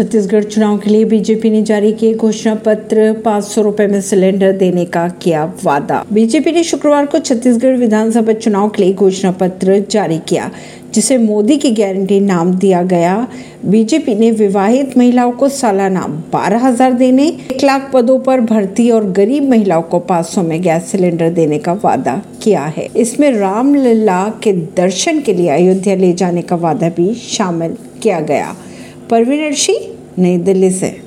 छत्तीसगढ़ चुनाव के लिए बीजेपी ने जारी किए घोषणा पत्र, पाँच सौ रूपए में सिलेंडर देने का किया वादा। बीजेपी ने शुक्रवार को छत्तीसगढ़ विधानसभा चुनाव के लिए घोषणा पत्र जारी किया, जिसे मोदी की गारंटी नाम दिया गया। बीजेपी ने विवाहित महिलाओं को सालाना बारह हज़ार देने, एक लाख पदों पर भर्ती और गरीब महिलाओं को पाँच सौ में गैस सिलेंडर देने का वादा किया है। इसमें रामलला के दर्शन के लिए अयोध्या ले जाने का वादा भी शामिल किया गया। परवीन अर्शी नई दिल्ली से।